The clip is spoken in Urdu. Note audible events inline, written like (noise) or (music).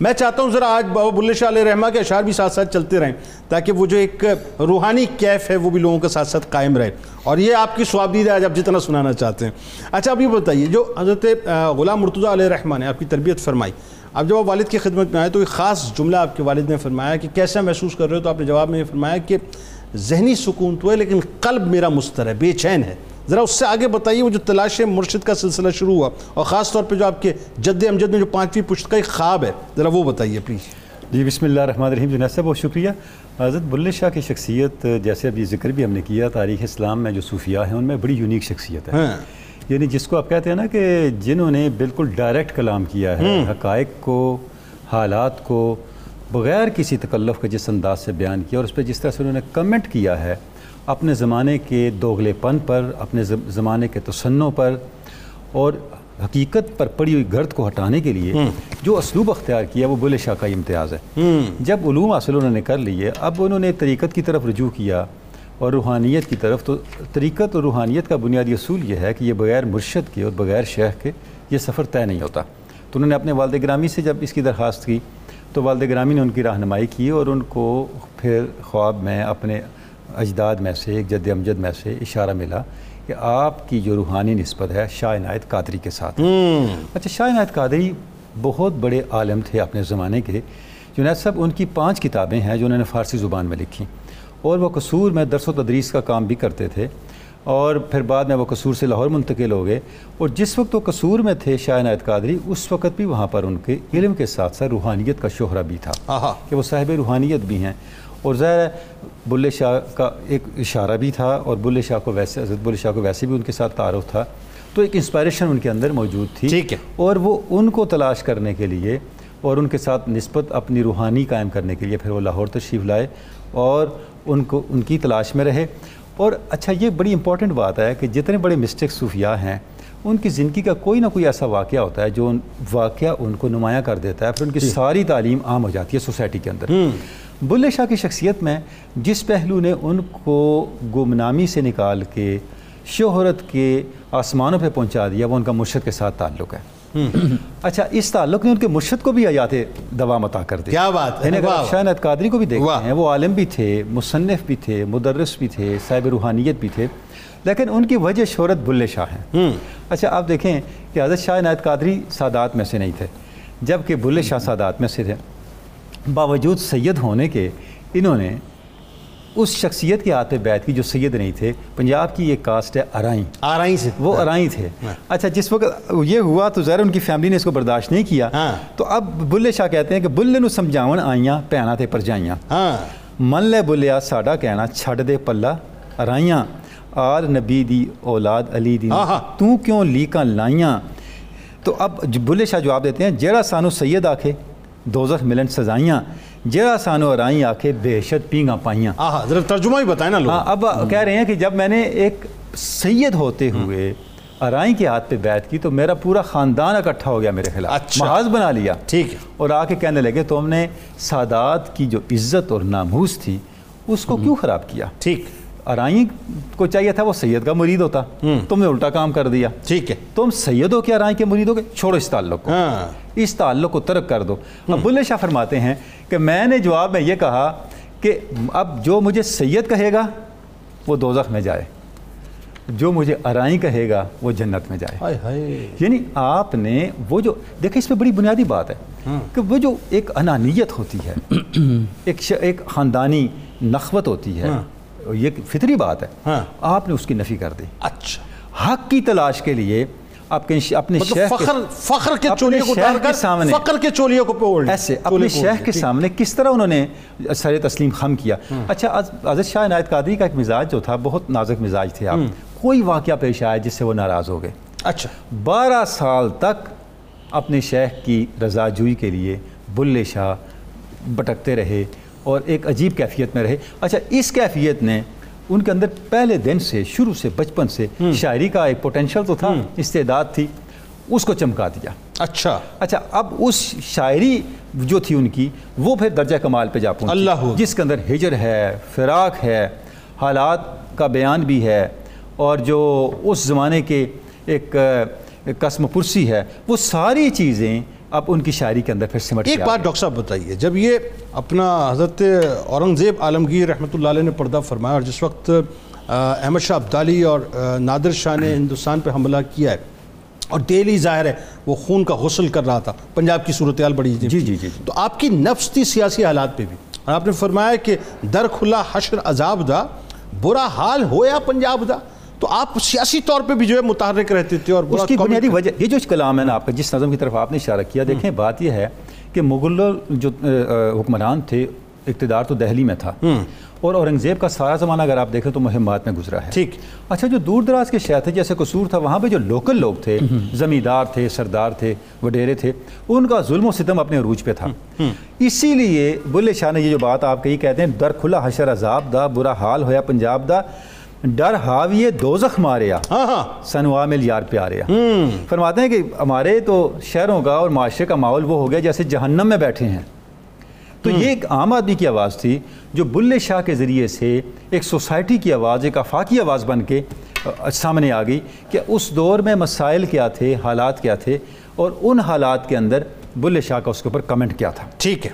میں چاہتا ہوں ذرا آج بابا بلے شاہ علیہ رحمہ کے اشعار بھی ساتھ ساتھ چلتے رہیں، تاکہ وہ جو ایک روحانی کیف ہے وہ بھی لوگوں کے ساتھ ساتھ قائم رہے۔ اور یہ آپ کی سوابدید ہے آج آپ جتنا سنانا چاہتے ہیں۔ اچھا اب یہ بتائیے، جو حضرت غلام مرتضیٰ علیہ رحمہ نے آپ کی تربیت فرمائی، اب جب آپ والد کی خدمت میں آئے تو ایک خاص جملہ آپ کے والد نے فرمایا کہ کیسا محسوس کر رہے ہو؟ تو آپ نے جواب میں یہ فرمایا کہ ذہنی سکون تو ہے، لیکن قلب میرا مستر ہے، بے چین ہے۔ ذرا اس سے آگے بتائیے وہ جو تلاش مرشد کا سلسلہ شروع ہوا اور خاص طور پہ جو آپ کے جد امجد میں جو پانچویں پشت کا ایک خواب ہے ذرا وہ بتائیے پلیز جی بسم اللہ الرحمن الرحیم۔ جنید صاحب بہت شکریہ۔ حضرت بلے شاہ کی شخصیت جیسے ابھی ذکر بھی ہم نے کیا تاریخ اسلام میں جو صوفیاء ہیں ان میں بڑی یونیک شخصیت ہے۔ ہاں۔ یعنی جس کو آپ کہتے ہیں نا کہ جنہوں نے بالکل ڈائریکٹ کلام کیا ہے حقائق کو حالات کو بغیر کسی تکلف کے جس انداز سے بیان کیا اور اس پہ جس طرح سے انہوں نے کمنٹ کیا ہے اپنے زمانے کے دوغلے پن پر اپنے زمانے کے تسنوں پر اور حقیقت پر پڑی ہوئی گرد کو ہٹانے کے لیے جو اسلوب اختیار کیا وہ بلے شاہ کا امتیاز ہے۔ جب علوم حاصل انہوں نے کر لیے اب انہوں نے طریقت کی طرف رجوع کیا اور روحانیت کی طرف تو طریقت اور روحانیت کا بنیادی اصول یہ ہے کہ یہ بغیر مرشد کے اور بغیر شیخ کے یہ سفر طے نہیں ہوتا۔ تو انہوں نے اپنے والد گرامی سے جب اس کی درخواست کی تو والد گرامی نے ان کی رہنمائی کی اور ان کو پھر خواب میں اپنے اجداد میں سے ایک جد امجد میں سے اشارہ ملا کہ آپ کی جو روحانی نسبت ہے شاہ عنایت قادری کے ساتھ اچھا شاہ عنایت قادری بہت بڑے عالم تھے اپنے زمانے کے۔ جنید صاحب ان کی پانچ کتابیں ہیں جو انہوں نے فارسی زبان میں لکھی۔ اور وہ قصور میں درس و تدریس کا کام بھی کرتے تھے۔ اور پھر بعد میں وہ قصور سے لاہور منتقل ہو گئے۔ اور جس وقت وہ قصور میں تھے شاہ عنایت قادری اس وقت بھی وہاں پر ان کے علم کے ساتھ ساتھ روحانیت کا شہرہ بھی تھا۔ کہ وہ صاحب روحانیت بھی ہیں۔ اور ظاہر ہے بلے شاہ کا ایک اشارہ بھی تھا اور بلے شاہ کو ویسے حضرت بلے شاہ کو ویسے بھی ان کے ساتھ تعارف تھا۔ تو ایک انسپائریشن ان کے اندر موجود تھی۔ ٹھیک ہے۔ اور وہ ان کو تلاش کرنے کے لیے اور ان کے ساتھ نسبت اپنی روحانی قائم کرنے کے لیے پھر وہ لاہور تشریف لائے اور ان کو ان کی تلاش میں رہے۔ اور اچھا یہ بڑی امپورٹنٹ بات ہے کہ جتنے بڑے مسٹیک صوفیاء ہیں ان کی زندگی کا کوئی نہ کوئی ایسا واقعہ ہوتا ہے جو واقعہ ان کو نمایاں کر دیتا ہے پھر ان کی ساری تعلیم عام ہو جاتی ہے سوسائٹی کے اندر۔ بلے شاہ کی شخصیت میں جس پہلو نے ان کو گمنامی سے نکال کے شہرت کے آسمانوں پہ پہنچا دیا وہ ان کا مرشد کے ساتھ تعلق ہے۔ اچھا اس تعلق نے ان کے مرشد کو بھی حیات دوا متا کر دیا کیا بات ہے؟ شاہ قادری کو بھی دیکھتے ہیں وہ عالم بھی تھے مصنف بھی تھے مدرس بھی تھے صاحب روحانیت بھی تھے لیکن ان کی وجہ شہرت بلے شاہ ہیں۔ اچھا آپ دیکھیں کہ حضرت شاہ عنایت قادری سادات میں سے نہیں تھے جبکہ بلے شاہ سادات میں سے تھے۔ باوجود سید ہونے کے انہوں نے اس شخصیت کے ہاتھ پہ بیعت کی جو سید نہیں تھے پنجاب کی ایک کاسٹ ہے ارائیں آرائیں سے۔ وہ ارائیں تھے۔ اچھا جس وقت یہ ہوا تو ظاہر ان کی فیملی نے اس کو برداشت نہیں کیا۔ تو اب بلے شاہ کہتے ہیں کہ بلے نو سمجھاون آئیاں پینا تھے پرجائیاں۔ من لے بلیا ساڈا کہنا چھڑ دے پلا ارائیاں آل نبی دی اولاد علی دی۔ تو کیوں لیکاں لائیاں؟ تو اب بلے شاہ جواب دیتے ہیں جیڑا سانو سید آکھے دوزخ ملن سزائیاں جیڑا سانو ارائیں آکھے بہشت پینگاں پائیاں۔ آہا ذرا ترجمہ ہی بتائیں نا لوگ اب کہہ رہے ہیں کہ جب میں نے ایک سید ہوتے ہوئے ارائیں کے ہاتھ پہ بیعت کی تو میرا پورا خاندان اکٹھا ہو گیا میرے خلاف۔ اچھا۔ محاذ بنا لیا۔ ٹھیک۔ ہے اور آ کے کہنے لگے تو ہم نے سادات کی جو عزت اور ناموس تھی اس کو کیوں خراب کیا؟ ٹھیک۔ ارائیں کو چاہیے تھا وہ سید کا مرید ہوتا۔ تم نے الٹا کام کر دیا۔ ٹھیک ہے۔ تم سید ہو کے ارائیں کے مرید ہو گے چھوڑو اس تعلق کو۔ اس تعلق کو ترک کر دو۔ اب بلے شاہ فرماتے ہیں کہ میں نے جواب میں یہ کہا کہ اب جو مجھے سید کہے گا وہ دوزخ میں جائے۔ جو مجھے ارائیں کہے گا وہ جنت میں جائے۔ یعنی آپ نے وہ جو دیکھیں اس میں بڑی بنیادی بات ہے کہ وہ جو ایک انانیت ہوتی ہے (clears throat) ایک خاندانی نخوت ہوتی ہے۔ یہ فطری بات ہے۔ آپ نے اس کی نفی کر دی۔ اچھا۔ حق کی تلاش کے لیے آپ کے اپنے شیخ فخر فخر کے چولیے کو ڈال کر سامنے فخر کے چولیے کو پوڑ ایسے اپنے شیخ کے سامنے کس طرح انہوں نے سر تسلیم خم کیا۔ اچھا حضرت شاہ عنایت قادری کا ایک مزاج جو تھا بہت نازک مزاج تھے آپ۔ کوئی واقعہ پیش آیا جس سے وہ ناراض ہو گئے؟ اچھا۔ بارہ سال تک اپنے شیخ کی رضا جوئی کے لیے بلے شاہ بٹکتے رہے۔ اور ایک عجیب کیفیت میں رہے۔ اچھا اس کیفیت نے ان کے اندر پہلے دن سے شروع سے بچپن سے شاعری کا ایک پوٹینشل تو تھا استعداد تھی اس کو چمکا دیا۔ اچھا۔ اچھا اب اس شاعری جو تھی ان کی وہ پھر درجہ کمال پہ جا پہنچی۔ اللہ۔ جس کے اندر ہجر ہے فراق ہے حالات کا بیان بھی ہے اور جو اس زمانے کے ایک قسم پرسی ہے وہ ساری چیزیں اب ان کی شاعری کے اندر پھر سمٹ ایک بات ڈاکٹر صاحب بتائیے جب یہ اپنا حضرت اورنگزیب عالمگیر رحمۃ اللہ علیہ نے پردہ فرمایا اور جس وقت احمد شاہ عبدالی اور نادر شاہ نے ہندوستان پہ حملہ کیا ہے اور دہلی ظاہر ہے وہ خون کا غسل کر رہا تھا پنجاب کی صورتحال بڑی جی جی جی تو آپ کی نفس تھی سیاسی حالات پہ بھی۔ اور آپ نے فرمایا کہ در کھلا حشر عذاب دا برا حال ہویا پنجاب دا۔ تو آپ سیاسی طور پہ بھی جو ہے متحرک رہتے تھے اور اس کی بنیادی وجہ یہ جو کلام ہے نا آپ کا جس نظم کی طرف آپ نے اشارہ کیا دیکھیں بات یہ ہے کہ مغل جو حکمران تھے اقتدار تو دہلی میں تھا۔ اور اورنگزیب کا سارا زمانہ اگر آپ دیکھیں تو مہمات میں گزرا ہے۔ ٹھیک۔ اچھا جو دور دراز کے شہر تھے جیسے قصور تھا وہاں پہ جو لوکل لوگ تھے زمیندار تھے سردار تھے وڈیرے تھے ان کا ظلم و ستم اپنے عروج پہ تھا۔ اسی لیے بلے شاہ نے یہ جو بات آپ کہی کہتے ہیں در کھلا حشر عذاب دا برا حال ہویا پنجاب دا۔ ڈر ہاویے دوزخ ماریا۔ ہاں ہاں۔ سنوا مل یار پیاریا۔ فرماتے ہیں کہ ہمارے تو شہروں کا اور معاشرے کا ماحول وہ ہو گیا جیسے جہنم میں بیٹھے ہیں۔ تو یہ ایک عام آدمی کی آواز تھی جو بلے شاہ کے ذریعے سے ایک سوسائٹی کی آواز ایک آفاقی آواز بن کے سامنے آ گئی کہ اس دور میں مسائل کیا تھے حالات کیا تھے اور ان حالات کے اندر بلے شاہ کا اس کے اوپر کمنٹ کیا تھا۔ ٹھیک ہے۔